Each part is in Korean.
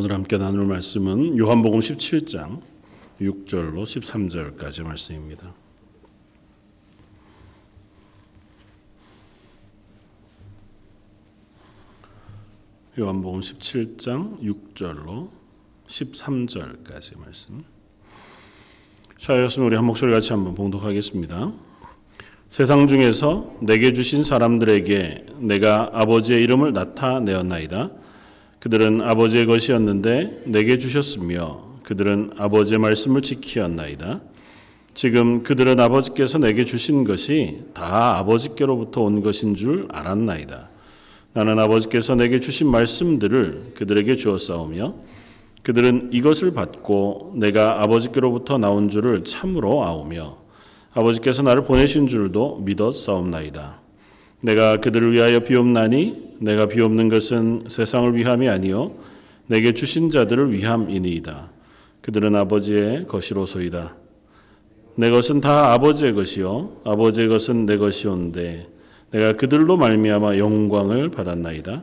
오늘 함께 나눌 말씀은 요한복음 17장 6절로 13절까지 말씀입니다. 요한복음 17장 6절로 13절까지 말씀. 자였으면 우리 한 목소리 같이 한번 봉독하겠습니다. 세상 중에서 내게 주신 사람들에게 내가 아버지의 이름을 나타내었나이다. 그들은 아버지의 것이었는데 내게 주셨으며 그들은 아버지의 말씀을 지키었나이다. 지금 그들은 아버지께서 내게 주신 것이 다 아버지께로부터 온 것인 줄 알았나이다. 나는 아버지께서 내게 주신 말씀들을 그들에게 주었사오며 그들은 이것을 받고 내가 아버지께로부터 나온 줄을 참으로 아오며 아버지께서 나를 보내신 줄도 믿었사옵나이다. 내가 그들을 위하여 비옵나니 내가 비옵는 것은 세상을 위함이 아니요 내게 주신 자들을 위함이니이다. 그들은 아버지의 것이로소이다. 내 것은 다 아버지의 것이요 아버지의 것은 내 것이온데 내가 그들로 말미암아 영광을 받았나이다.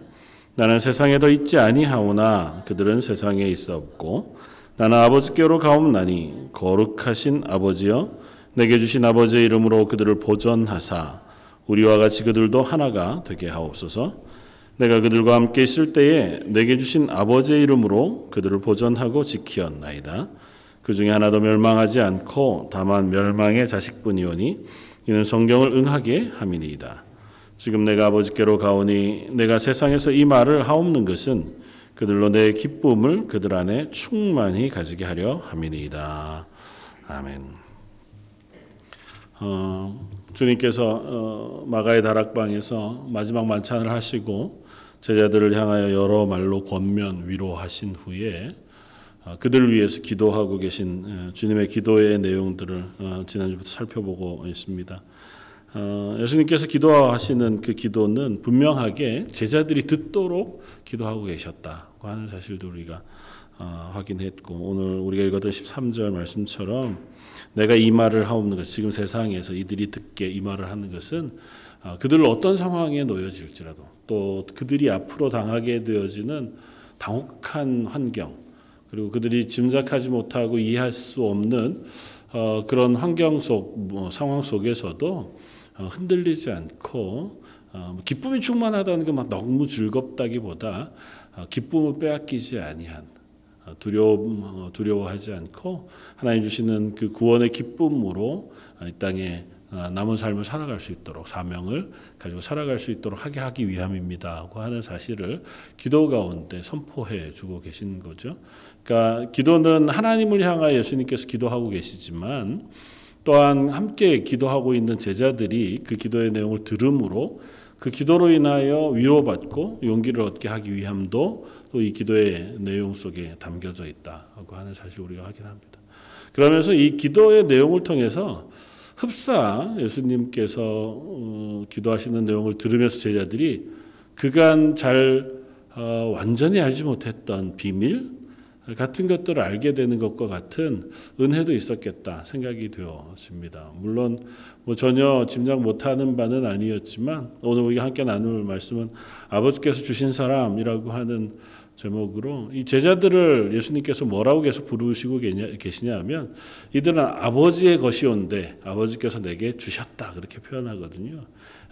나는 세상에 더 있지 아니하오나 그들은 세상에 있어 없고 나는 아버지께로 가옵나니 거룩하신 아버지여 내게 주신 아버지의 이름으로 그들을 보존하사 우리와 같이 그들도 하나가 되게 하옵소서. 내가 그들과 함께 있을 때에 내게 주신 아버지의 이름으로 그들을 보존하고 지키었나이다. 그 중에 하나도 멸망하지 않고 다만 멸망의 자식뿐이오니 이는 성경을 응하게 함이니이다. 지금 내가 아버지께로 가오니 내가 세상에서 이 말을 하옵는 것은 그들로 내 기쁨을 그들 안에 충만히 가지게 하려 함이니이다. 아멘. 어, 주님께서 어, 마가의 다락방에서 마지막 만찬을 하시고 제자들을 향하여 여러 말로 권면 위로하신 후에 어, 그들을 위해서 기도하고 계신 어, 주님의 기도의 내용들을 어, 지난주부터 살펴보고 있습니다. 어, 예수님께서 기도하시는 그 기도는 분명하게 제자들이 듣도록 기도하고 계셨다고 하는 사실도 우리가 어, 확인했고 오늘 우리가 읽었던 13절 말씀처럼 내가 이 말을 하옵는 것 지금 세상에서 이들이 듣게 이 말을 하는 것은 어, 그들을 어떤 상황에 놓여질지라도 또 그들이 앞으로 당하게 되어지는 당혹한 환경 그리고 그들이 짐작하지 못하고 이해할 수 없는 어, 그런 환경 속 뭐, 상황 속에서도 어, 흔들리지 않고 어, 기쁨이 충만하다는 게 막 너무 즐겁다기보다 어, 기쁨을 빼앗기지 아니한 어, 두려워 두려워하지 않고 하나님 주시는 그 구원의 기쁨으로 이 땅에 남은 삶을 살아갈 수 있도록 사명을 가지고 살아갈 수 있도록 하게 하기 위함입니다고 하는 사실을 기도 가운데 선포해 주고 계신 거죠. 그러니까 기도는 하나님을 향하여 예수님께서 기도하고 계시지만 또한 함께 기도하고 있는 제자들이 그 기도의 내용을 들음으로 그 기도로 인하여 위로받고 용기를 얻게 하기 위함도 또 이 기도의 내용 속에 담겨져 있다고 하는 사실 우리가 확인합니다. 그러면서 이 기도의 내용을 통해서 흡사 예수님께서 어, 기도하시는 내용을 들으면서 제자들이 그간 잘 어, 완전히 알지 못했던 비밀 같은 것들을 알게 되는 것과 같은 은혜도 있었겠다 생각이 되었습니다. 물론 뭐 전혀 짐작 못하는 바는 아니었지만 오늘 우리가 함께 나눌 말씀은 아버지께서 주신 사람이라고 하는 제목으로 이 제자들을 예수님께서 뭐라고 계속 부르시고 계시냐 하면 이들은 아버지의 것이온데 아버지께서 내게 주셨다 그렇게 표현하거든요.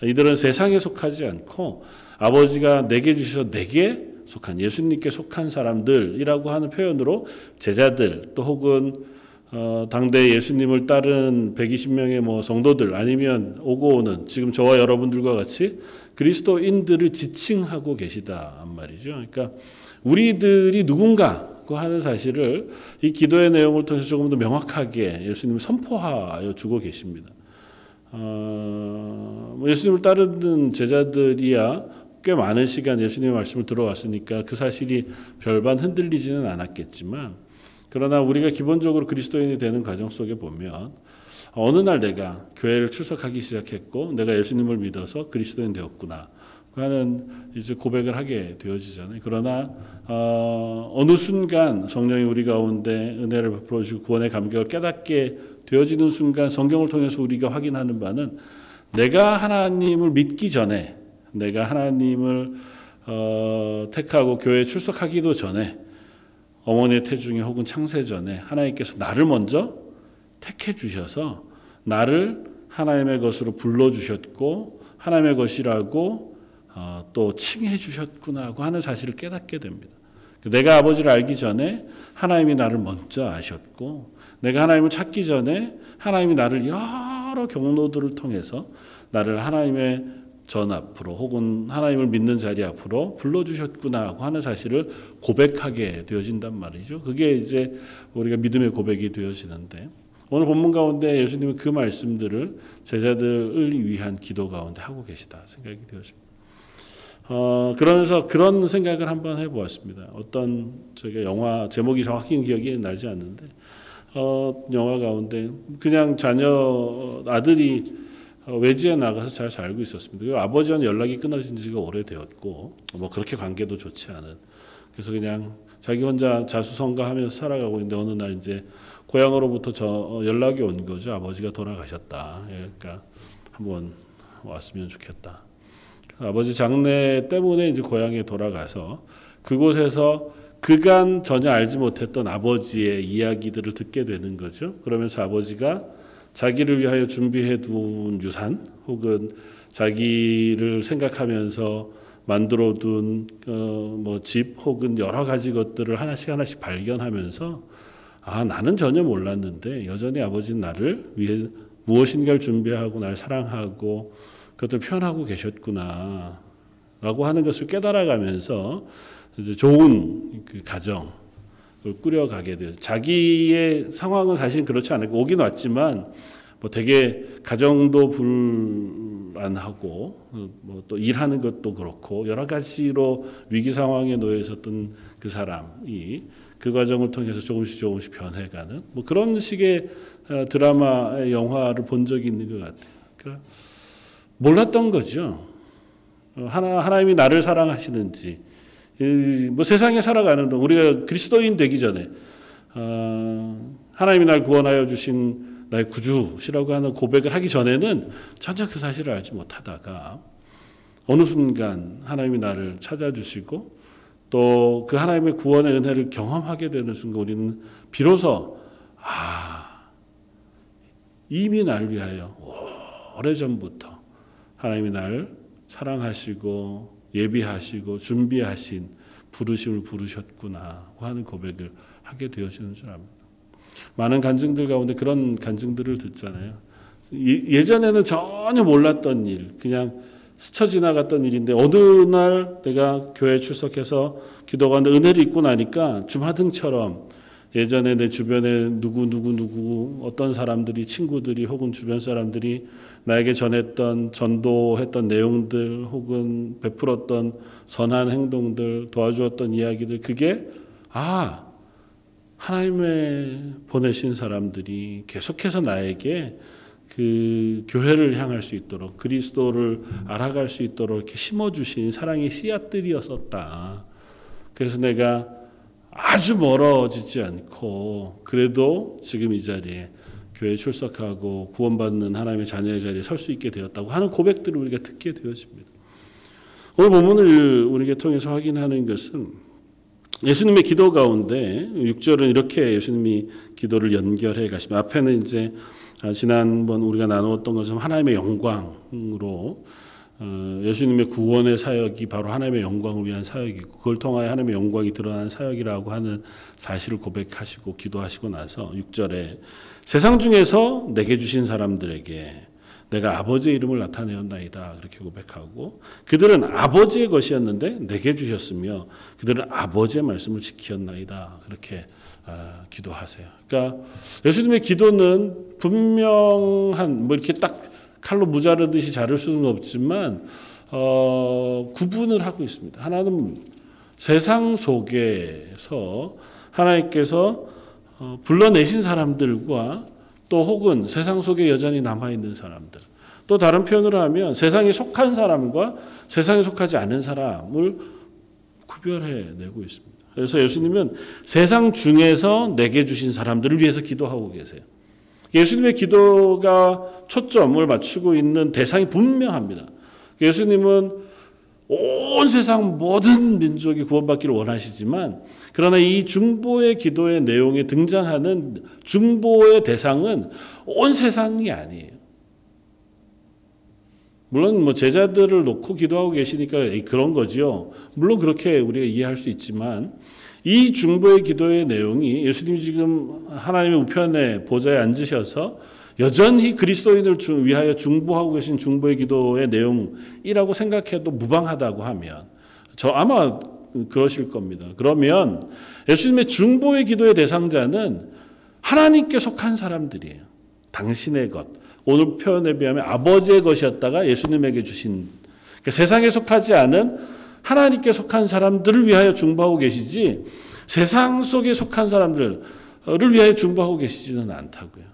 이들은 세상에 속하지 않고 아버지가 내게 주셔서 내게 속한 예수님께 속한 사람들이라고 하는 표현으로 제자들 또 혹은 어, 당대 예수님을 따른 120명의 뭐 성도들 아니면 오고 오는 지금 저와 여러분들과 같이 그리스도인들을 지칭하고 계시다 말이죠. 그러니까 우리들이 누군가 고 하는 사실을 이 기도의 내용을 통해서 조금 더 명확하게 예수님을 선포하여 주고 계십니다. 어, 뭐 예수님을 따르는 제자들이야 꽤 많은 시간 예수님의 말씀을 들어왔으니까 그 사실이 별반 흔들리지는 않았겠지만 그러나 우리가 기본적으로 그리스도인이 되는 과정 속에 보면 어느 날 내가 교회를 출석하기 시작했고 내가 예수님을 믿어서 그리스도인 되었구나 하는 이제 고백을 하게 되어지잖아요. 그러나 어, 어느 순간 성령이 우리 가운데 은혜를 베풀어 주시고 구원의 감격을 깨닫게 되어지는 순간 성경을 통해서 우리가 확인하는 바는 내가 하나님을 믿기 전에 내가 하나님을 어, 택하고 교회에 출석하기도 전에 어머니의 태중에 혹은 창세 전에 하나님께서 나를 먼저 택해 주셔서 나를 하나님의 것으로 불러 주셨고 하나님의 것이라고 어, 또 칭해 주셨구나 하고 하는 사실을 깨닫게 됩니다. 내가 아버지를 알기 전에 하나님이 나를 먼저 아셨고 내가 하나님을 찾기 전에 하나님이 나를 여러 경로들을 통해서 나를 하나님의 전 앞으로 혹은 하나님을 믿는 자리 앞으로 불러주셨구나 하고 하는 사실을 고백하게 되어진단 말이죠. 그게 이제 우리가 믿음의 고백이 되어지는데 오늘 본문 가운데 예수님은 그 말씀들을 제자들을 위한 기도 가운데 하고 계시다 생각이 되었습니다. 어, 그러면서 그런 생각을 한번 해보았습니다. 어떤 저게 영화 제목이 정확히 기억이 나지 않는데 어, 영화 가운데 그냥 자녀 아들이 외지에 나가서 잘 살고 있었습니다. 그리고 아버지와는 연락이 끊어진 지가 오래되었고 뭐 그렇게 관계도 좋지 않은 그래서 그냥 자기 혼자 자수성가하면서 살아가고 있는데 어느 날 이제 고향으로부터 저 연락이 온 거죠. 아버지가 돌아가셨다. 예, 그러니까 한번 왔으면 좋겠다. 아버지 장례 때문에 이제 고향에 돌아가서 그곳에서 그간 전혀 알지 못했던 아버지의 이야기들을 듣게 되는 거죠. 그러면서 아버지가 자기를 위하여 준비해 둔 유산 혹은 자기를 생각하면서 만들어 둔뭐집 혹은 여러 가지 것들을 하나씩 하나씩 발견하면서 아 나는 전혀 몰랐는데 여전히 아버지는 나를 위해 무엇인가를 준비하고 나를 사랑하고 그것을 표현하고 계셨구나 라고 하는 것을 깨달아가면서 이제 좋은 그 가정을 꾸려가게 돼요. 자기의 상황은 사실 그렇지 않고 오긴 왔지만 뭐 되게 가정도 불안하고 뭐 또 일하는 것도 그렇고 여러 가지로 위기 상황에 놓여 있었던 그 사람이 그 과정을 통해서 조금씩 조금씩 변해가는 뭐 그런 식의 드라마 영화를 본 적이 있는 것 같아요. 그러니까 몰랐던 거죠. 하나 하나님이 나를 사랑하시는지 뭐 세상에 살아가는 동 우리가 그리스도인 되기 전에 어, 하나님이 날 구원하여 주신 나의 구주시라고 하는 고백을 하기 전에는 전혀 그 사실을 알지 못하다가 어느 순간 하나님이 나를 찾아주시고 또 그 하나님의 구원의 은혜를 경험하게 되는 순간 우리는 비로소 아 이미 날 위하여 오래전부터 하나님이 날 사랑하시고 예비하시고 준비하신 부르심을 부르셨구나 하는 고백을 하게 되어지는 줄 압니다. 많은 간증들 가운데 그런 간증들을 듣잖아요. 예전에는 전혀 몰랐던 일, 그냥 스쳐 지나갔던 일인데 어느 날 내가 교회 출석해서 기도가는데 은혜를 입고 나니까 주마등처럼 예전에 내 주변에 누구 누구 누구 어떤 사람들이 친구들이 혹은 주변 사람들이 나에게 전했던 전도했던 내용들 혹은 베풀었던 선한 행동들 도와주었던 이야기들 그게 아 하나님의 보내신 사람들이 계속해서 나에게 그 교회를 향할 수 있도록 그리스도를 알아갈 수 있도록 이렇게 심어주신 사랑의 씨앗들이었었다. 그래서 내가 아주 멀어지지 않고 그래도 지금 이 자리에 교회 출석하고 구원받는 하나님의 자녀의 자리에 설 수 있게 되었다고 하는 고백들을 우리가 듣게 되었습니다. 오늘 본문을 우리에게 통해서 확인하는 것은 예수님의 기도 가운데 6절은 이렇게 예수님이 기도를 연결해 가시면 앞에는 이제 지난번 우리가 나누었던 것처럼 하나님의 영광으로 어, 예수님의 구원의 사역이 바로 하나님의 영광을 위한 사역이고 그걸 통하여 하나님의 영광이 드러나는 사역이라고 하는 사실을 고백하시고 기도하시고 나서 6절에 세상 중에서 내게 주신 사람들에게 내가 아버지의 이름을 나타내었나이다 그렇게 고백하고 그들은 아버지의 것이었는데 내게 주셨으며 그들은 아버지의 말씀을 지켰나이다 그렇게 어, 기도하세요. 그러니까 예수님의 기도는 분명한 뭐 이렇게 딱 칼로 무자르듯이 자를 수는 없지만 어, 구분을 하고 있습니다. 하나는 세상 속에서 하나님께서 어, 불러내신 사람들과 또 혹은 세상 속에 여전히 남아 있는 사람들. 또 다른 표현으로 하면 세상에 속한 사람과 세상에 속하지 않은 사람을 구별해 내고 있습니다. 그래서 예수님은 세상 중에서 내게 주신 사람들을 위해서 기도하고 계세요. 예수님의 기도가 초점을 맞추고 있는 대상이 분명합니다. 예수님은 온 세상 모든 민족이 구원받기를 원하시지만 그러나 이 중보의 기도의 내용에 등장하는 중보의 대상은 온 세상이 아니에요. 물론 뭐 제자들을 놓고 기도하고 계시니까 그런 거지요. 물론 그렇게 우리가 이해할 수 있지만 이 중보의 기도의 내용이 예수님이 지금 하나님의 우편에 보좌에 앉으셔서 여전히 그리스도인을 위하여 중보하고 계신 중보의 기도의 내용이라고 생각해도 무방하다고 하면 저 아마 그러실 겁니다. 그러면 예수님의 중보의 기도의 대상자는 하나님께 속한 사람들이에요. 당신의 것. 오늘 표현에 비하면 아버지의 것이었다가 예수님에게 주신 그러니까 세상에 속하지 않은 하나님께 속한 사람들을 위하여 중보하고 계시지 세상 속에 속한 사람들을 위하여 중보하고 계시지는 않다고요.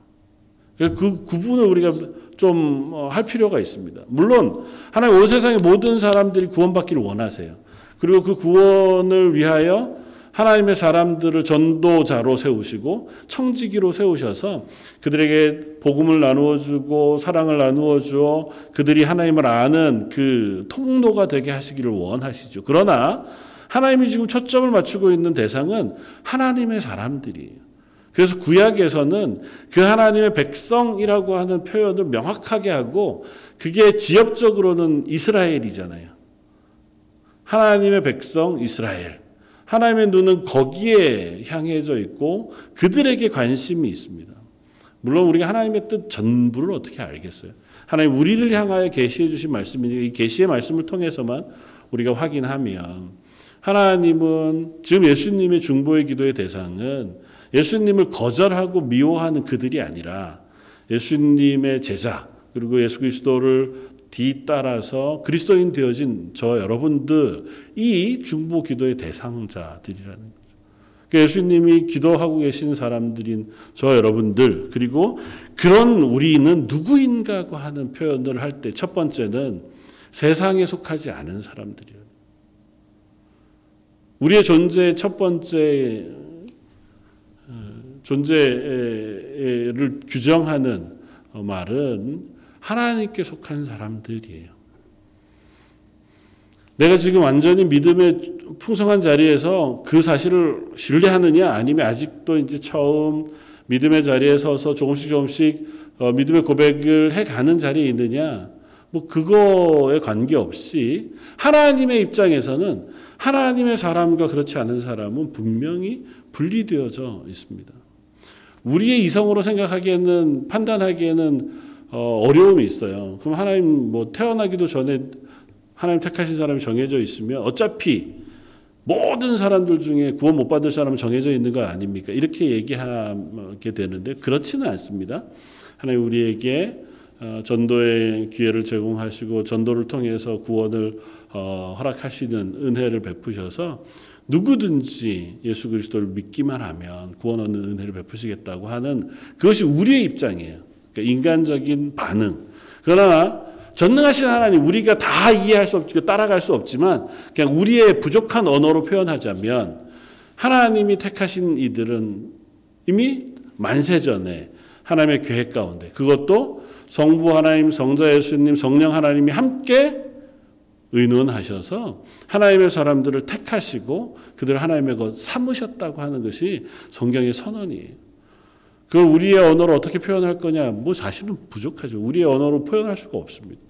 그 구분을 우리가 좀 할 필요가 있습니다. 물론 하나님 온 세상의 모든 사람들이 구원받기를 원하세요. 그리고 그 구원을 위하여 하나님의 사람들을 전도자로 세우시고 청지기로 세우셔서 그들에게 복음을 나누어 주고 사랑을 나누어 주어 그들이 하나님을 아는 그 통로가 되게 하시기를 원하시죠. 그러나 하나님이 지금 초점을 맞추고 있는 대상은 하나님의 사람들이에요. 그래서 구약에서는 그 하나님의 백성이라고 하는 표현을 명확하게 하고 그게 지역적으로는 이스라엘이잖아요. 하나님의 백성 이스라엘. 하나님의 눈은 거기에 향해져 있고 그들에게 관심이 있습니다. 물론 우리가 하나님의 뜻 전부를 어떻게 알겠어요? 하나님 우리를 향하여 계시해 주신 말씀이니까 이 계시의 말씀을 통해서만 우리가 확인하면 하나님은 지금 예수님의 중보의 기도의 대상은 예수님을 거절하고 미워하는 그들이 아니라 예수님의 제자 그리고 예수 그리스도를 뒤따라서 그리스도인 되어진 저 여러분들 이 중보 기도의 대상자들이라는 거죠. 그러니까 예수님이 기도하고 계신 사람들인 저 여러분들 그리고 그런 우리는 누구인가고 하는 표현을 할 때 첫 번째는 세상에 속하지 않은 사람들이에요. 우리의 존재의 첫 번째 어, 존재를 규정하는 말은 하나님께 속한 사람들이에요. 내가 지금 완전히 믿음의 풍성한 자리에서 그 사실을 신뢰하느냐 아니면 아직도 이제 처음 믿음의 자리에 서서 조금씩 조금씩 어, 믿음의 고백을 해 가는 자리에 있느냐 뭐 그거에 관계없이 하나님의 입장에서는 하나님의 사람과 그렇지 않은 사람은 분명히 분리되어져 있습니다. 우리의 이성으로 생각하기에는 판단하기에는 어, 어려움이 있어요. 그럼 하나님 뭐 태어나기도 전에 하나님 택하신 사람이 정해져 있으면 어차피 모든 사람들 중에 구원 못 받을 사람은 정해져 있는 거 아닙니까? 이렇게 얘기하게 되는데 그렇지는 않습니다. 하나님 우리에게 어, 전도의 기회를 제공하시고 전도를 통해서 구원을 어, 허락하시는 은혜를 베푸셔서 누구든지 예수 그리스도를 믿기만 하면 구원 얻는 은혜를 베푸시겠다고 하는 그것이 우리의 입장이에요. 그러니까 인간적인 반응. 그러나 전능하신 하나님 우리가 다 이해할 수 없고 따라갈 수 없지만 그냥 우리의 부족한 언어로 표현하자면 하나님이 택하신 이들은 이미 만세 전에 하나님의 계획 가운데 그것도 성부 하나님, 성자 예수님, 성령 하나님이 함께 의논하셔서 하나님의 사람들을 택하시고 그들 하나님의 것 삼으셨다고 하는 것이 성경의 선언이에요. 그걸 우리의 언어로 어떻게 표현할 거냐? 뭐 사실은 부족하죠. 우리의 언어로 표현할 수가 없습니다.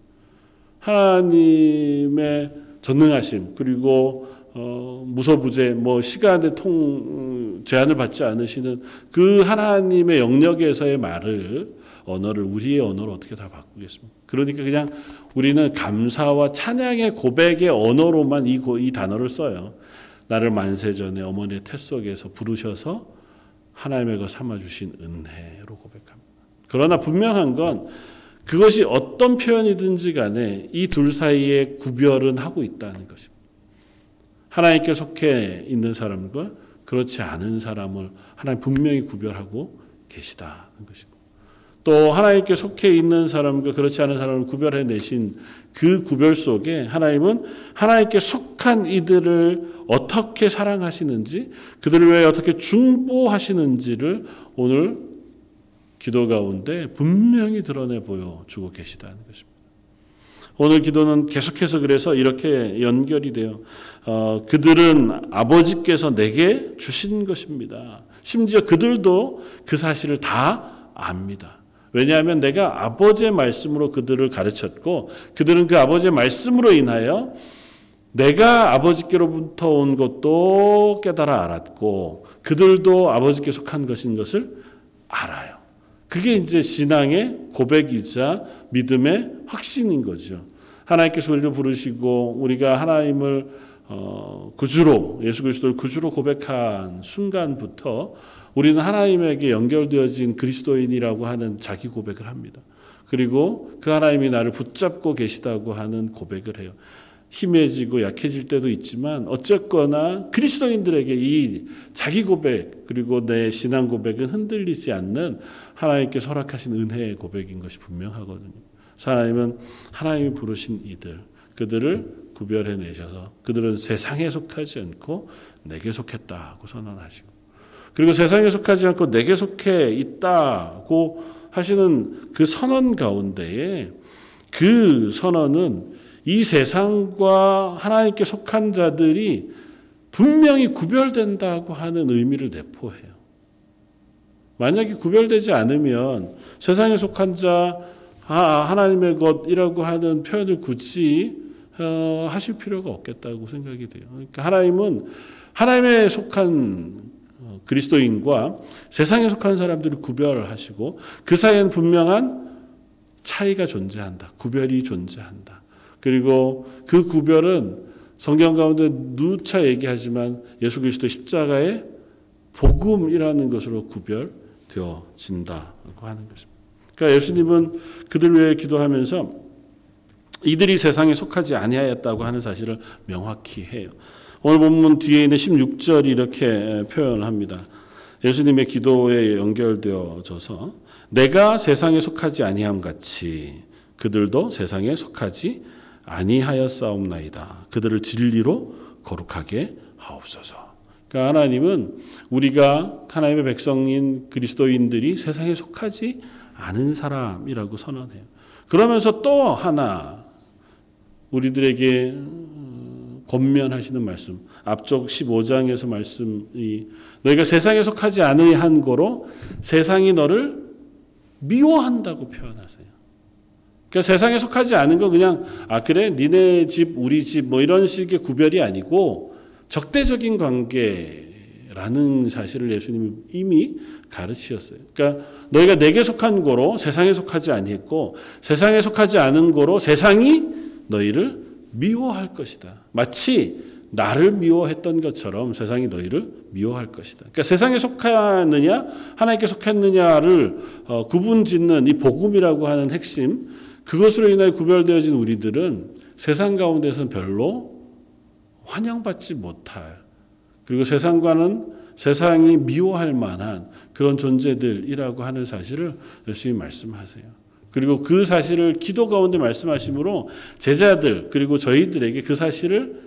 하나님의 전능하심 그리고 어, 무소부재 뭐 시간의 통 제한을 받지 않으시는 그 하나님의 영역에서의 말을 언어를 우리의 언어로 어떻게 다 바꾸겠습니까? 그러니까 그냥 우리는 감사와 찬양의 고백의 언어로만 이, 이 단어를 써요. 나를 만세 전에 어머니의 태 속에서 부르셔서 하나님의 것 삼아 주신 은혜로 고백합니다. 그러나 분명한 건 그것이 어떤 표현이든지 간에 이 둘 사이에 구별은 하고 있다는 것입니다. 하나님께 속해 있는 사람과 그렇지 않은 사람을 하나님 분명히 구별하고 계시다는 것입니다. 또 하나님께 속해 있는 사람과 그렇지 않은 사람을 구별해 내신 그 구별 속에 하나님은 하나님께 속한 이들을 어떻게 사랑하시는지 그들을 위해 어떻게 중보하시는지를 오늘 기도 가운데 분명히 드러내 보여주고 계시다는 것입니다. 오늘 기도는 계속해서 그래서 이렇게 연결이 돼요. 어, 그들은 아버지께서 내게 주신 것입니다. 심지어 그들도 그 사실을 다 압니다. 왜냐하면 내가 아버지의 말씀으로 그들을 가르쳤고 그들은 그 아버지의 말씀으로 인하여 내가 아버지께로부터 온 것도 깨달아 알았고 그들도 아버지께 속한 것인 것을 알아요. 그게 이제 신앙의 고백이자 믿음의 확신인 거죠. 하나님께서 우리를 부르시고 우리가 하나님을 어, 구주로 예수 그리스도를 구주로 고백한 순간부터 우리는 하나님에게 연결되어진 그리스도인이라고 하는 자기 고백을 합니다. 그리고 그 하나님이 나를 붙잡고 계시다고 하는 고백을 해요. 힘해지고 약해질 때도 있지만 어쨌거나 그리스도인들에게 이 자기 고백 그리고 내 신앙 고백은 흔들리지 않는 하나님께 설악하신 은혜의 고백인 것이 분명하거든요. 하나님은 하나님이 부르신 이들 그들을 구별해 내셔서 그들은 세상에 속하지 않고 내게 속했다고 선언하시고 그리고 세상에 속하지 않고 내게 속해 있다고 하시는 그 선언 가운데에 그 선언은 이 세상과 하나님께 속한 자들이 분명히 구별된다고 하는 의미를 내포해요. 만약에 구별되지 않으면 세상에 속한 자, 하나님의 것이라고 하는 표현을 굳이 어, 하실 필요가 없겠다고 생각이 돼요. 그러니까 하나님은 하나님에 속한 어, 그리스도인과 세상에 속한 사람들을 구별하시고 그 사이에는 분명한 차이가 존재한다. 구별이 존재한다. 그리고 그 구별은 성경 가운데 누차 얘기하지만 예수 그리스도 십자가의 복음이라는 것으로 구별되어진다고 하는 것입니다. 그러니까 예수님은 그들 위해 기도하면서 이들이 세상에 속하지 아니하였다고 하는 사실을 명확히 해요. 오늘 본문 뒤에 있는 16절이 이렇게 표현을 합니다. 예수님의 기도에 연결되어져서 내가 세상에 속하지 아니함 같이 그들도 세상에 속하지 아니하였사옵나이다. 그들을 진리로 거룩하게 하옵소서. 그러니까 하나님은 우리가 하나님의 백성인 그리스도인들이 세상에 속하지 않은 사람이라고 선언해요. 그러면서 또 하나 우리들에게 권면하시는 말씀. 앞쪽 15장에서 말씀이 너희가 세상에 속하지 않으한 거로 세상이 너를 미워한다고 표현하세요. 그러니까 세상에 속하지 않은 거 그냥 아 그래 니네 집 우리 집 뭐 이런 식의 구별이 아니고 적대적인 관계라는 사실을 예수님이 이미 가르치셨어요. 그러니까 너희가 내게 속한 거로 세상에 속하지 아니했고 세상에 속하지 않은 거로 세상이 너희를 미워할 것이다. 마치 나를 미워했던 것처럼 세상이 너희를 미워할 것이다. 그러니까 세상에 속하느냐 하나님께 속했느냐를 어, 구분 짓는 이 복음이라고 하는 핵심 그것으로 인하여 구별되어진 우리들은 세상 가운데서는 별로 환영받지 못할 그리고 세상과는 세상이 미워할 만한 그런 존재들이라고 하는 사실을 열심히 말씀하세요. 그리고 그 사실을 기도 가운데 말씀하심으로 제자들 그리고 저희들에게 그 사실을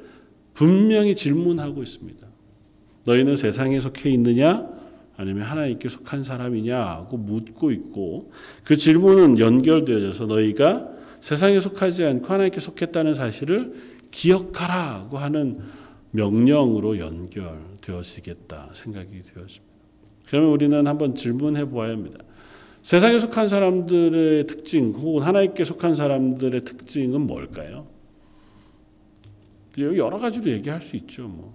분명히 질문하고 있습니다. 너희는 세상에 속해 있느냐? 아니면 하나님께 속한 사람이냐고 묻고 있고 그 질문은 연결되어져서 너희가 세상에 속하지 않고 하나님께 속했다는 사실을 기억하라고 하는 명령으로 연결되어지겠다 생각이 되었습니다. 그러면 우리는 한번 질문해 보아야 합니다. 세상에 속한 사람들의 특징 혹은 하나님께 속한 사람들의 특징은 뭘까요? 여러 가지로 얘기할 수 있죠. 뭐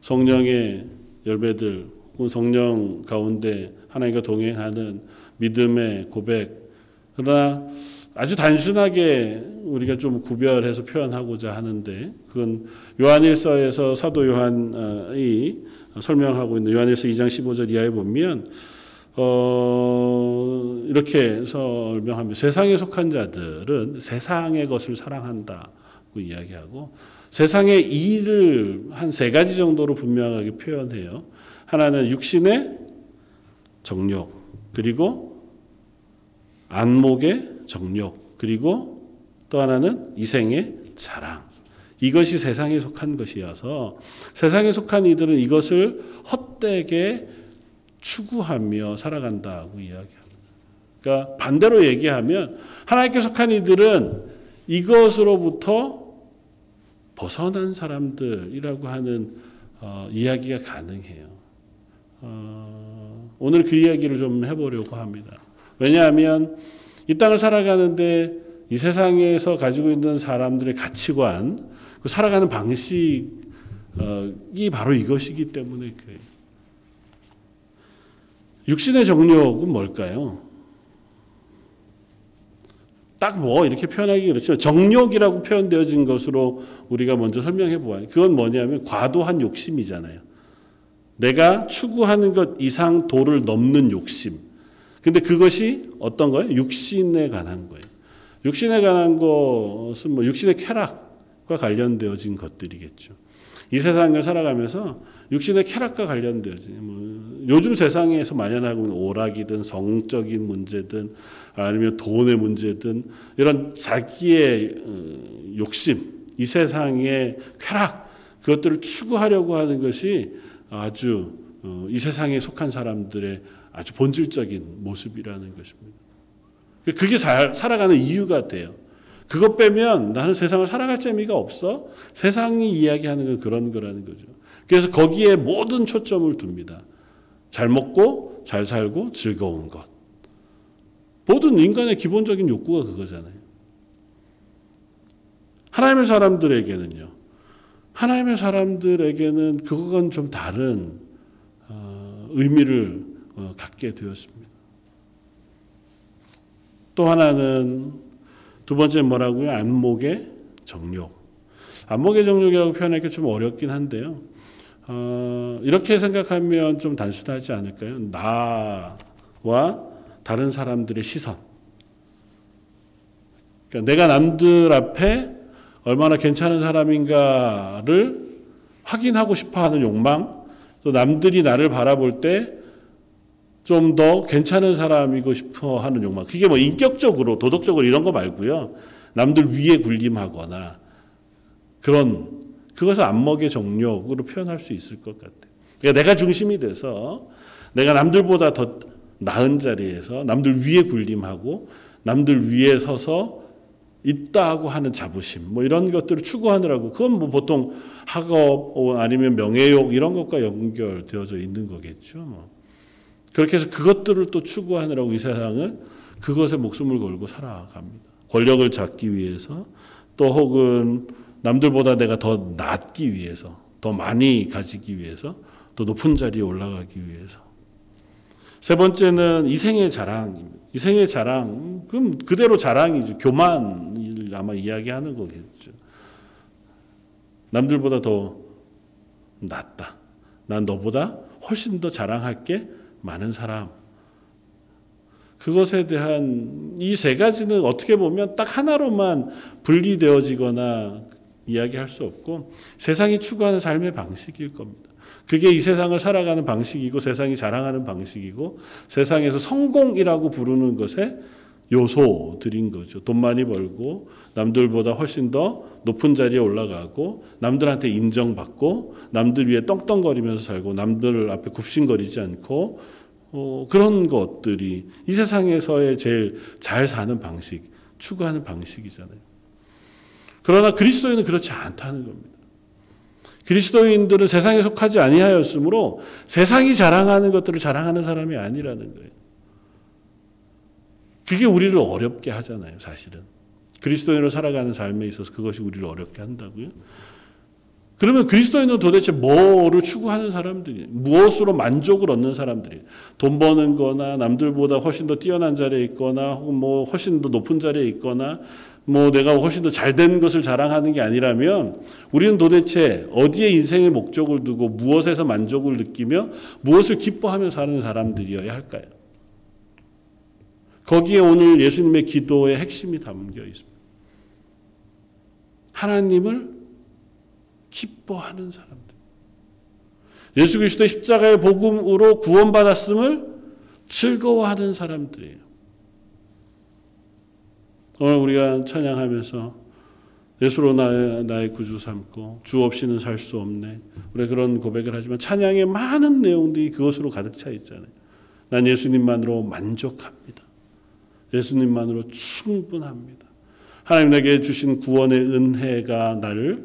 성령의 열매들 혹은 성령 가운데 하나님과 동행하는 믿음의 고백. 그러나 아주 단순하게 우리가 좀 구별해서 표현하고자 하는데 그건 요한일서에서 사도 요한이 설명하고 있는 요한일서 2장 15절 이하에 보면 어, 이렇게 설명합니다. 세상에 속한 자들은 세상의 것을 사랑한다고 이야기하고 세상의 일을 한세 가지 정도로 분명하게 표현해요. 하나는 육신의 정욕, 그리고 안목의 정욕, 그리고 또 하나는 이생의 자랑. 이것이 세상에 속한 것이어서 세상에 속한 이들은 이것을 헛되게 추구하며 살아간다고 이야기합니다. 그러니까 반대로 얘기하면 하나님께 속한 이들은 이것으로부터 벗어난 사람들이라고 하는 어, 이야기가 가능해요. 어, 오늘 그 이야기를 좀 해보려고 합니다. 왜냐하면 이 땅을 살아가는데 이 세상에서 가지고 있는 사람들의 가치관, 그 살아가는 방식이 바로 이것이기 때문에 그래요. 육신의 정욕은 뭘까요? 딱 뭐 이렇게 표현하기 그렇지만 정욕이라고 표현되어진 것으로 우리가 먼저 설명해 보아요. 그건 뭐냐면 과도한 욕심이잖아요. 내가 추구하는 것 이상 도를 넘는 욕심. 근데 그것이 어떤 거예요? 육신에 관한 거예요. 육신에 관한 것은 뭐 육신의 쾌락과 관련되어진 것들이겠죠. 이 세상을 살아가면서 육신의 쾌락과 관련되어진 뭐 요즘 세상에서 만연하고 있는 오락이든 성적인 문제든 아니면 돈의 문제든 이런 자기의 어, 욕심, 이 세상의 쾌락 그것들을 추구하려고 하는 것이 아주 어, 이 세상에 속한 사람들의 아주 본질적인 모습이라는 것입니다. 그게 살아가는 이유가 돼요. 그것 빼면 나는 세상을 살아갈 재미가 없어. 세상이 이야기하는 건 그런 거라는 거죠. 그래서 거기에 모든 초점을 둡니다. 잘 먹고 잘 살고 즐거운 것. 모든 인간의 기본적인 욕구가 그거잖아요. 하나님의 사람들에게는요. 하나님의 사람들에게는 그건 좀 다른 어, 의미를 어, 갖게 되었습니다. 또 하나는 두 번째 뭐라고요? 안목의 정욕. 안목의 정욕이라고 표현하기 좀 어렵긴 한데요. 어, 이렇게 생각하면 좀 단순하지 않을까요? 나와 다른 사람들의 시선. 그러니까 내가 남들 앞에 얼마나 괜찮은 사람인가를 확인하고 싶어 하는 욕망, 또 남들이 나를 바라볼 때 좀 더 괜찮은 사람이고 싶어 하는 욕망. 그게 뭐 인격적으로, 도덕적으로 이런 거 말고요. 남들 위에 군림하거나 그런, 그것을 안먹의 정욕으로 표현할 수 있을 것 같아요. 그러니까 내가 중심이 돼서 내가 남들보다 더 나은 자리에서 남들 위에 군림하고 남들 위에 서서 있다고 하는 자부심 뭐 이런 것들을 추구하느라고 그건 뭐 보통 학업 아니면 명예욕 이런 것과 연결되어져 있는 거겠죠. 뭐. 그렇게 해서 그것들을 또 추구하느라고 이 세상을 그것에 목숨을 걸고 살아갑니다. 권력을 잡기 위해서 또 혹은 남들보다 내가 더 낫기 위해서 더 많이 가지기 위해서 더 높은 자리에 올라가기 위해서 세 번째는 이생의 자랑입니다. 이생의 자랑, 그럼 그대로 자랑이죠. 교만을 아마 이야기하는 거겠죠. 남들보다 더 낫다. 난 너보다 훨씬 더 자랑할 게 많은 사람. 그것에 대한 이 세 가지는 어떻게 보면 딱 하나로만 분리되어지거나 이야기할 수 없고 세상이 추구하는 삶의 방식일 겁니다. 그게 이 세상을 살아가는 방식이고 세상이 자랑하는 방식이고 세상에서 성공이라고 부르는 것의 요소들인 거죠. 돈 많이 벌고 남들보다 훨씬 더 높은 자리에 올라가고 남들한테 인정받고 남들 위에 떵떵거리면서 살고 남들 앞에 굽신거리지 않고 어, 그런 것들이 이 세상에서의 제일 잘 사는 방식, 추구하는 방식이잖아요. 그러나 그리스도인은 그렇지 않다는 겁니다. 그리스도인들은 세상에 속하지 아니하였으므로 세상이 자랑하는 것들을 자랑하는 사람이 아니라는 거예요. 그게 우리를 어렵게 하잖아요, 사실은. 그리스도인으로 살아가는 삶에 있어서 그것이 우리를 어렵게 한다고요. 그러면 그리스도인은 도대체 뭐를 추구하는 사람들이 무엇으로 만족을 얻는 사람들이 돈 버는 거나 남들보다 훨씬 더 뛰어난 자리에 있거나 혹은 뭐 훨씬 더 높은 자리에 있거나 뭐 내가 훨씬 더 잘된 것을 자랑하는 게 아니라면 우리는 도대체 어디에 인생의 목적을 두고 무엇에서 만족을 느끼며 무엇을 기뻐하며 사는 사람들이어야 할까요? 거기에 오늘 예수님의 기도의 핵심이 담겨 있습니다. 하나님을 기뻐하는 사람들. 예수 그리스도의 십자가의 복음으로 구원받았음을 즐거워하는 사람들이에요. 오늘 우리가 찬양하면서 예수로 나의, 나의 구주 삼고 주 없이는 살 수 없네. 우리 그런 고백을 하지만 찬양의 많은 내용들이 그것으로 가득 차 있잖아요. 난 예수님만으로 만족합니다. 예수님만으로 충분합니다. 하나님 내게 주신 구원의 은혜가 나를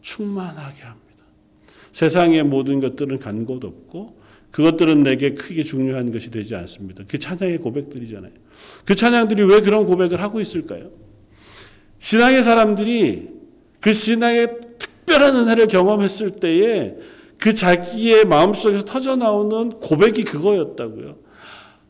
충만하게 합니다. 세상의 모든 것들은 간 곳 없고 그것들은 내게 크게 중요한 것이 되지 않습니다. 그 찬양의 고백들이잖아요. 그 찬양들이 왜 그런 고백을 하고 있을까요? 신앙의 사람들이 그 신앙의 특별한 은혜를 경험했을 때에 그 자기의 마음속에서 터져 나오는 고백이 그거였다고요.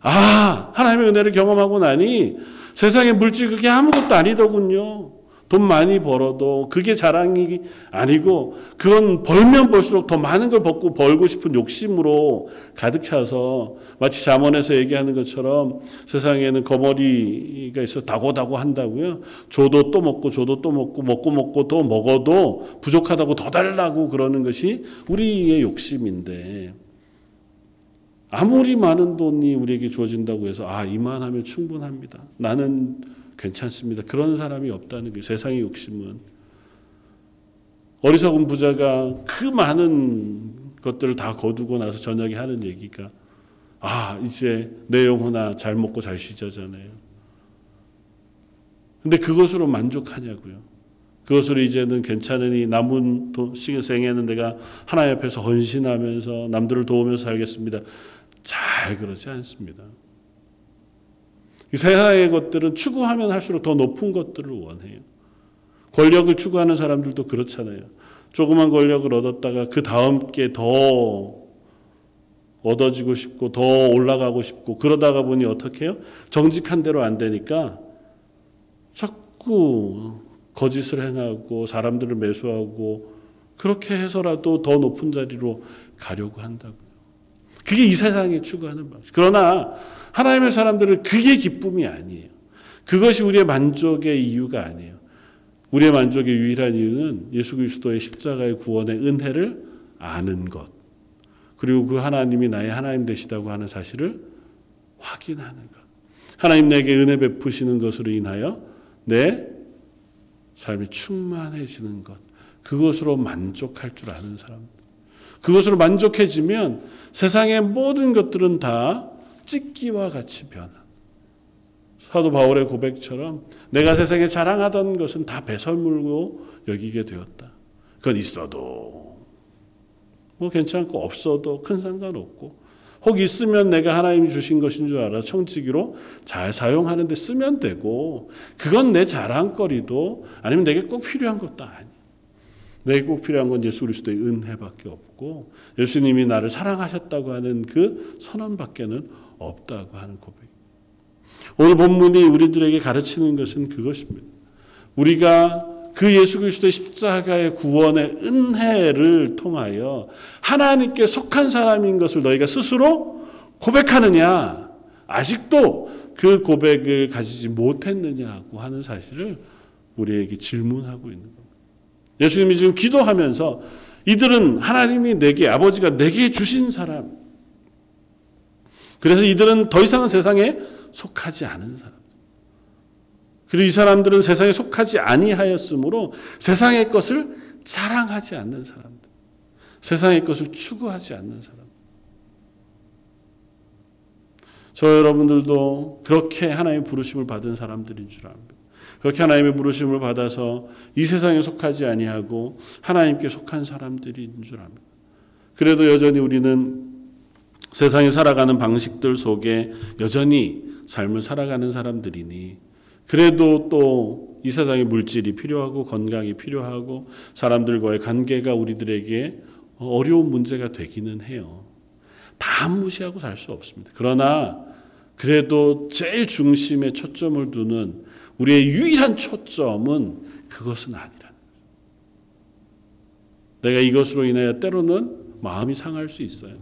아, 하나님의 은혜를 경험하고 나니 세상의 물질 그게 아무것도 아니더군요. 돈 많이 벌어도 그게 자랑이 아니고 그건 벌면 벌수록 더 많은 걸 벌고 벌고 싶은 욕심으로 가득 차서 마치 잠언에서 얘기하는 것처럼 세상에는 거머리가 있어 다고다고 한다고요. 줘도 또 먹고 줘도 또 먹고 먹고 먹고 또 먹어도 부족하다고 더 달라고 그러는 것이 우리의 욕심인데 아무리 많은 돈이 우리에게 주어진다고 해서 아 이만하면 충분합니다. 나는 괜찮습니다. 그런 사람이 없다는 게 세상의 욕심은 어리석은 부자가 그 많은 것들을 다 거두고 나서 저녁에 하는 얘기가 아 이제 내 영혼아 잘 먹고 잘 쉬자잖아요. 근데 그것으로 만족하냐고요. 그것으로 이제는 괜찮으니 남은 생에는 내가 하나님 앞에서 헌신하면서 남들을 도우면서 살겠습니다. 잘 그러지 않습니다. 이 세상의 것들은 추구하면 할수록 더 높은 것들을 원해요. 권력을 추구하는 사람들도 그렇잖아요. 조그만 권력을 얻었다가 그 다음 게 더 얻어지고 싶고 더 올라가고 싶고 그러다가 보니 어떻게 해요? 정직한 대로 안 되니까 자꾸 거짓을 행하고 사람들을 매수하고 그렇게 해서라도 더 높은 자리로 가려고 한다고요. 그게 이 세상에 추구하는 방식. 그러나 하나님의 사람들은 그게 기쁨이 아니에요. 그것이 우리의 만족의 이유가 아니에요. 우리의 만족의 유일한 이유는 예수 그리스도의 십자가의 구원의 은혜를 아는 것. 그리고 그 하나님이 나의 하나님 되시다고 하는 사실을 확인하는 것. 하나님 내게 은혜 베푸시는 것으로 인하여 내 삶이 충만해지는 것. 그것으로 만족할 줄 아는 사람들. 그것으로 만족해지면 세상의 모든 것들은 다 찍기와 같이 변한 사도 바울의 고백처럼 내가 세상에 자랑하던 것은 다 배설물로 여기게 되었다. 그건 있어도 뭐 괜찮고 없어도 큰 상관없고 혹 있으면 내가 하나님이 주신 것인 줄 알아 청지기로 잘 사용하는데 쓰면 되고 그건 내 자랑거리도 아니면 내게 꼭 필요한 것도 아니. 내게 꼭 필요한 건 예수 그리스도의 은혜밖에 없고 예수님이 나를 사랑하셨다고 하는 그 선언밖에는 없다고 하는 고백. 오늘 본문이 우리들에게 가르치는 것은 그것입니다. 우리가 그 예수 그리스도의 십자가의 구원의 은혜를 통하여 하나님께 속한 사람인 것을 너희가 스스로 고백하느냐? 아직도 그 고백을 가지지 못했느냐고 하는 사실을 우리에게 질문하고 있는. 예수님이 지금 기도하면서 이들은 하나님이 내게 아버지가 내게 주신 사람. 그래서 이들은 더 이상은 세상에 속하지 않은 사람. 그리고 이 사람들은 세상에 속하지 아니하였으므로 세상의 것을 자랑하지 않는 사람들. 세상의 것을 추구하지 않는 사람. 저 여러분들도 그렇게 하나님 부르심을 받은 사람들인 줄 압니다. 그렇게 하나님의 부르심을 받아서 이 세상에 속하지 아니하고 하나님께 속한 사람들인 줄 압니다. 그래도 여전히 우리는 세상에 살아가는 방식들 속에 여전히 삶을 살아가는 사람들이니 그래도 또 이 세상에 물질이 필요하고 건강이 필요하고 사람들과의 관계가 우리들에게 어려운 문제가 되기는 해요. 다 무시하고 살 수 없습니다. 그러나 그래도 제일 중심에 초점을 두는 우리의 유일한 초점은 그것은 아니라는 거죠. 내가 이것으로 인하여 때로는 마음이 상할 수 있어요.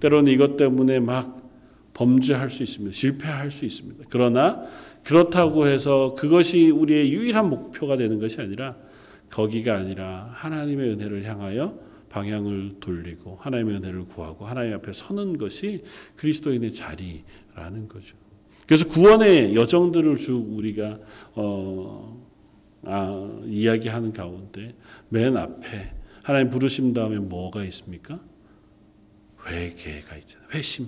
때로는 이것 때문에 막 범죄할 수 있습니다. 실패할 수 있습니다. 그러나 그렇다고 해서 그것이 우리의 유일한 목표가 되는 것이 아니라 거기가 아니라 하나님의 은혜를 향하여 방향을 돌리고 하나님의 은혜를 구하고 하나님 앞에 서는 것이 그리스도인의 자리라는 거죠. 그래서 구원의 여정들을 쭉 우리가 어, 아, 이야기하는 가운데 맨 앞에 하나님 부르심 다음에 뭐가 있습니까? 회개가 있잖아요. 회심.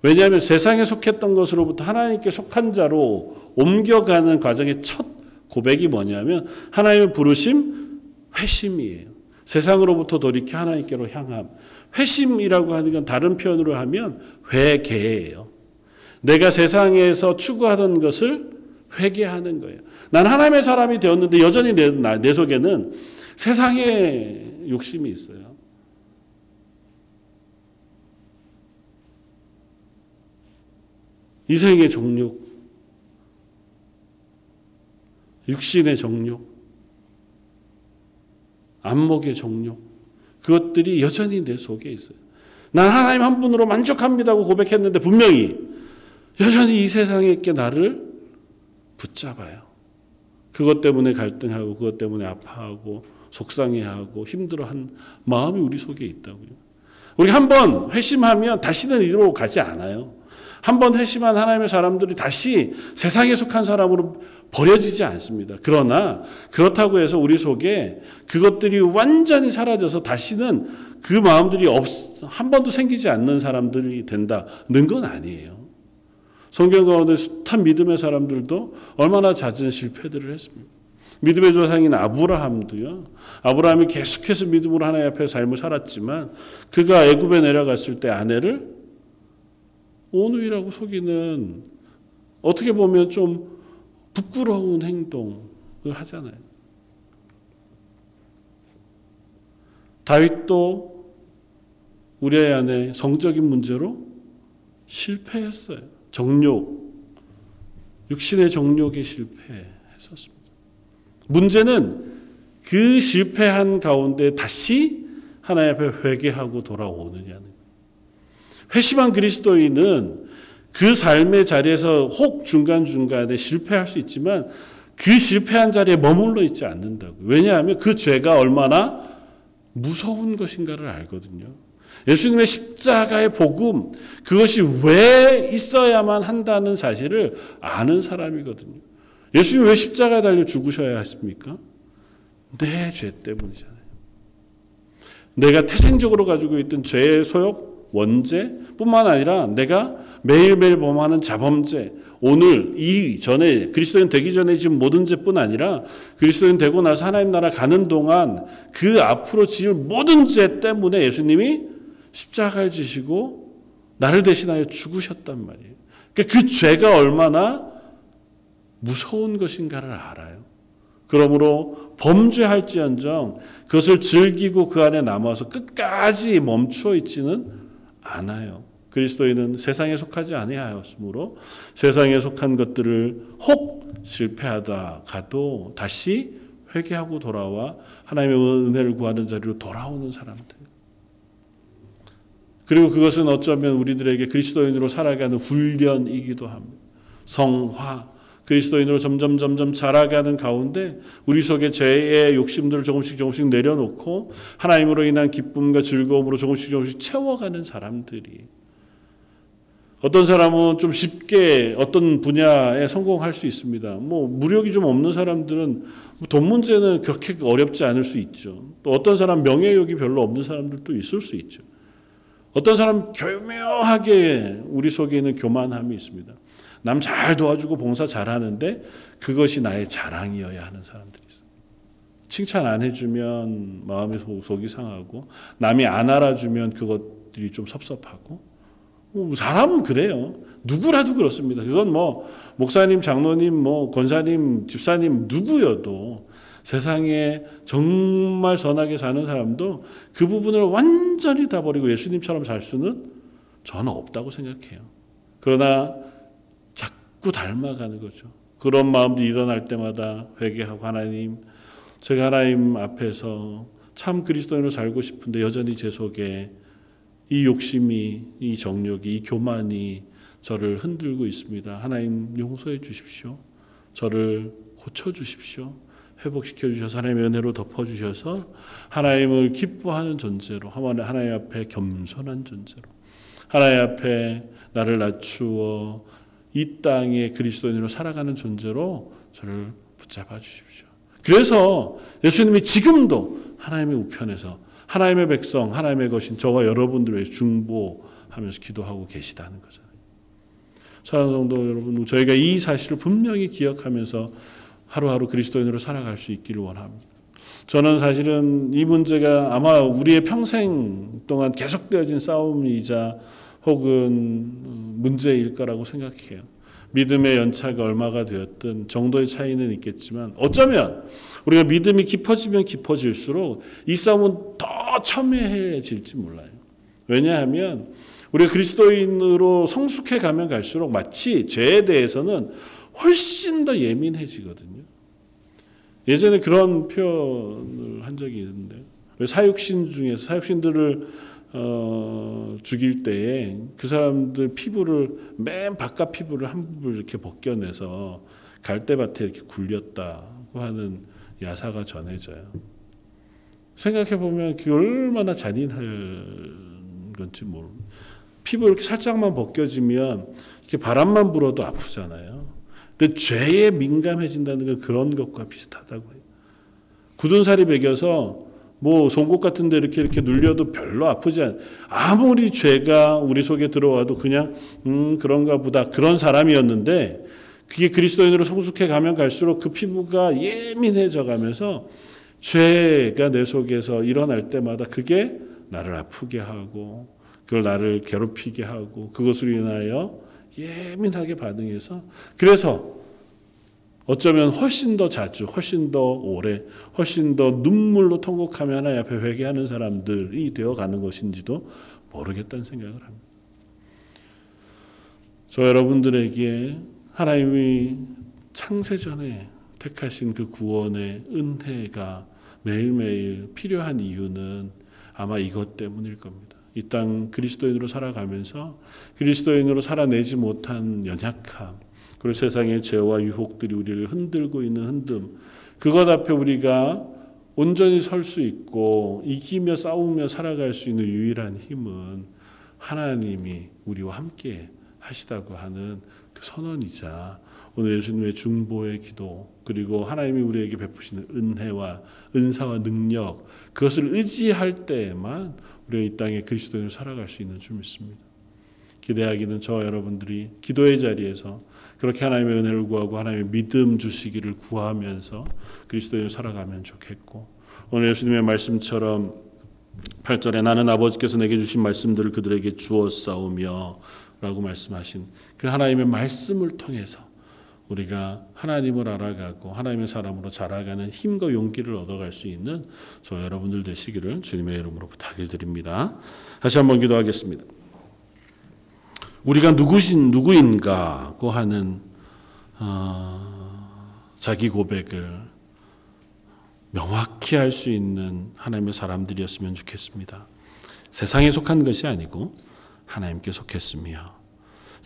왜냐하면 세상에 속했던 것으로부터 하나님께 속한 자로 옮겨가는 과정의 첫 고백이 뭐냐면 하나님의 부르심 회심이에요. 세상으로부터 돌이켜 하나님께로 향함. 회심이라고 하는 건 다른 표현으로 하면 회개예요. 내가 세상에서 추구하던 것을 회개하는 거예요. 난 하나님의 사람이 되었는데 여전히 내, 내 속에는 세상의 욕심이 있어요. 이생의 정욕, 육신의 정욕, 안목의 정욕, 그것들이 여전히 내 속에 있어요. 난 하나님 한 분으로 만족합니다고 고백했는데 분명히 여전히 이 세상에 있게 나를 붙잡아요. 그것 때문에 갈등하고 그것 때문에 아파하고 속상해하고 힘들어한 마음이 우리 속에 있다고요. 우리 한 번 회심하면 다시는 이리로 가지 않아요. 한 번 회심한 하나님의 사람들이 다시 세상에 속한 사람으로 버려지지 않습니다. 그러나 그렇다고 해서 우리 속에 그것들이 완전히 사라져서 다시는 그 마음들이 없, 한 번도 생기지 않는 사람들이 된다는 건 아니에요. 성경 가운데 숱한 믿음의 사람들도 얼마나 잦은 실패들을 했습니다. 믿음의 조상인 아브라함도요. 아브라함이 계속해서 믿음으로 하나님 앞에 삶을 살았지만 그가 애굽에 내려갔을 때 아내를 오누이라고 속이는 어떻게 보면 좀 부끄러운 행동을 하잖아요. 다윗도 우리의 안에 성적인 문제로 실패했어요. 정욕, 육신의 정욕에 실패했었습니다. 문제는 그 실패한 가운데 다시 하나님 앞에 회개하고 돌아오느냐는 회심한 그리스도인은 그 삶의 자리에서 혹 중간중간에 실패할 수 있지만 그 실패한 자리에 머물러 있지 않는다고. 왜냐하면 그 죄가 얼마나 무서운 것인가를 알거든요. 예수님의 십자가의 복음, 그것이 왜 있어야만 한다는 사실을 아는 사람이거든요. 예수님 왜 십자가에 달려 죽으셔야 했습니까? 내 죄 때문이잖아요. 내가 태생적으로 가지고 있던 죄의 소욕, 원죄, 뿐만 아니라 내가 매일매일 범하는 자범죄, 오늘 이 전에 그리스도인 되기 전에 지금 모든 죄뿐 아니라 그리스도인 되고 나서 하나님 나라 가는 동안 그 앞으로 지을 모든 죄 때문에 예수님이 십자가를 지시고 나를 대신하여 죽으셨단 말이에요. 그러니까 그 죄가 얼마나 무서운 것인가를 알아요. 그러므로 범죄할지언정 그것을 즐기고 그 안에 남아서 끝까지 멈추어 있지는 않아요. 그리스도인은 세상에 속하지 아니하였으므로 세상에 속한 것들을 혹 실패하다 가도 다시 회개하고 돌아와 하나님의 은혜를 구하는 자리로 돌아오는 사람들. 그리고 그것은 어쩌면 우리들에게 그리스도인으로 살아가는 훈련이기도 합니다. 성화, 그리스도인으로 점점 점점 자라가는 가운데 우리 속에 죄의 욕심들을 조금씩 조금씩 내려놓고 하나님으로 인한 기쁨과 즐거움으로 조금씩 조금씩 채워가는 사람들이 어떤 사람은 좀 쉽게 어떤 분야에 성공할 수 있습니다. 뭐 무력이 좀 없는 사람들은 돈 문제는 그렇게 어렵지 않을 수 있죠. 또 어떤 사람 명예욕이 별로 없는 사람들도 있을 수 있죠. 어떤 사람 교묘하게 우리 속에 있는 교만함이 있습니다. 남 잘 도와주고 봉사 잘하는데 그것이 나의 자랑이어야 하는 사람들이 있어요. 칭찬 안 해주면 마음이 속이 상하고 남이 안 알아주면 그것들이 좀 섭섭하고 뭐 사람은 그래요. 누구라도 그렇습니다. 그건 뭐 목사님, 장로님, 뭐 권사님, 집사님 누구여도 세상에 정말 선하게 사는 사람도 그 부분을 완전히 다 버리고 예수님처럼 살 수는 저는 없다고 생각해요. 그러나 자꾸 닮아가는 거죠. 그런 마음도 일어날 때마다 회개하고 하나님, 제가 하나님 앞에서 참 그리스도인으로 살고 싶은데 여전히 제 속에 이 욕심이, 이 정욕이, 이 교만이 저를 흔들고 있습니다. 하나님 용서해 주십시오. 저를 고쳐 주십시오. 회복시켜 주셔서 하나님의 은혜로 덮어 주셔서 하나님을 기뻐하는 존재로 하나님 앞에 겸손한 존재로 하나님 앞에 나를 낮추어 이 땅에 그리스도인으로 살아가는 존재로 저를 붙잡아 주십시오. 그래서 예수님이 지금도 하나님의 우편에서 하나님의 백성, 하나님의 것인 저와 여러분들을 중보하면서 기도하고 계시다는 거잖아요. 사랑하는 성도 여러분, 저희가 이 사실을 분명히 기억하면서 하루하루 그리스도인으로 살아갈 수 있기를 원합니다. 저는 사실은 이 문제가 아마 우리의 평생 동안 계속되어진 싸움이자 혹은 문제일 거라고 생각해요. 믿음의 연차가 얼마가 되었든 정도의 차이는 있겠지만 어쩌면 우리가 믿음이 깊어지면 깊어질수록 이 싸움은 더 첨예해질지 몰라요. 왜냐하면 우리가 그리스도인으로 성숙해 가면 갈수록 마치 죄에 대해서는 훨씬 더 예민해지거든요. 예전에 그런 표현을 한 적이 있는데 사육신 중에서 사육신들을 어, 죽일 때에 그 사람들 피부를 맨 바깥 피부를 한 부분 이렇게 벗겨내서 갈대밭에 이렇게 굴렸다고 하는 야사가 전해져요. 생각해 보면 그게 얼마나 잔인할 건지 모르. 피부 이렇게 살짝만 벗겨지면 이렇게 바람만 불어도 아프잖아요. 근데 죄에 민감해진다는 건 그런 것과 비슷하다고 해요. 굳은 살이 배겨서 뭐 송곳 같은데 이렇게 이렇게 눌려도 별로 아프지 않. 아무리 죄가 우리 속에 들어와도 그냥 음 그런가 보다 그런 사람이었는데 그게 그리스도인으로 성숙해 가면 갈수록 그 피부가 예민해져 가면서 죄가 내 속에서 일어날 때마다 그게 나를 아프게 하고 그걸 나를 괴롭히게 하고 그것으로 인하여 예민하게 반응해서 그래서 어쩌면 훨씬 더 자주, 훨씬 더 오래, 훨씬 더 눈물로 통곡하며 하나님 앞에 회개하는 사람들이 되어가는 것인지도 모르겠다는 생각을 합니다. 저 여러분들에게 하나님이 창세 전에 택하신 그 구원의 은혜가 매일매일 필요한 이유는 아마 이것 때문일 겁니다. 이 땅 그리스도인으로 살아가면서 그리스도인으로 살아내지 못한 연약함, 그리고 세상의 죄와 유혹들이 우리를 흔들고 있는 흔듦, 그것 앞에 우리가 온전히 설 수 있고 이기며 싸우며 살아갈 수 있는 유일한 힘은 하나님이 우리와 함께 하시다고 하는 그 선언이자 오늘 예수님의 중보의 기도 그리고 하나님이 우리에게 베푸시는 은혜와 은사와 능력 그것을 의지할 때에만 우리가 이 땅에 그리스도인으로 살아갈 수 있는 줄 믿습니다. 기대하기는 저 여러분들이 기도의 자리에서 그렇게 하나님의 은혜를 구하고 하나님의 믿음 주시기를 구하면서 그리스도인으로 살아가면 좋겠고 오늘 예수님의 말씀처럼 8절에 나는 아버지께서 내게 주신 말씀들을 그들에게 주었사오며 라고 말씀하신 그 하나님의 말씀을 통해서 우리가 하나님을 알아가고 하나님의 사람으로 자라가는 힘과 용기를 얻어갈 수 있는 저 여러분들 되시기를 주님의 이름으로 부탁을 드립니다. 다시 한번 기도하겠습니다. 우리가 누구신 누구인가고 하는 어, 자기 고백을 명확히 할 수 있는 하나님의 사람들이었으면 좋겠습니다. 세상에 속한 것이 아니고 하나님께 속했으며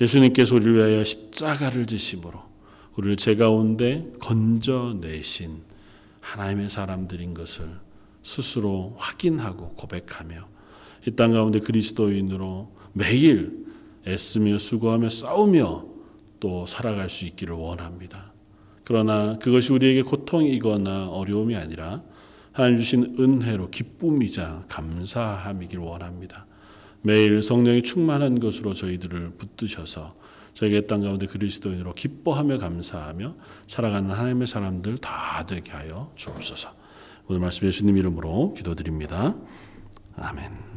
예수님께서 우리를 위하여 십자가를 지심으로 우리를 죄 가운데 건져내신 하나님의 사람들인 것을 스스로 확인하고 고백하며 이 땅 가운데 그리스도인으로 매일 애쓰며 수고하며 싸우며 또 살아갈 수 있기를 원합니다. 그러나 그것이 우리에게 고통이거나 어려움이 아니라 하나님 주신 은혜로 기쁨이자 감사함이길 원합니다. 매일 성령이 충만한 것으로 저희들을 붙드셔서 저에게 땅 가운데 그리스도인으로 기뻐하며 감사하며 살아가는 하나님의 사람들 다 되게 하여 주옵소서. 오늘 말씀 예수님 이름으로 기도드립니다. 아멘.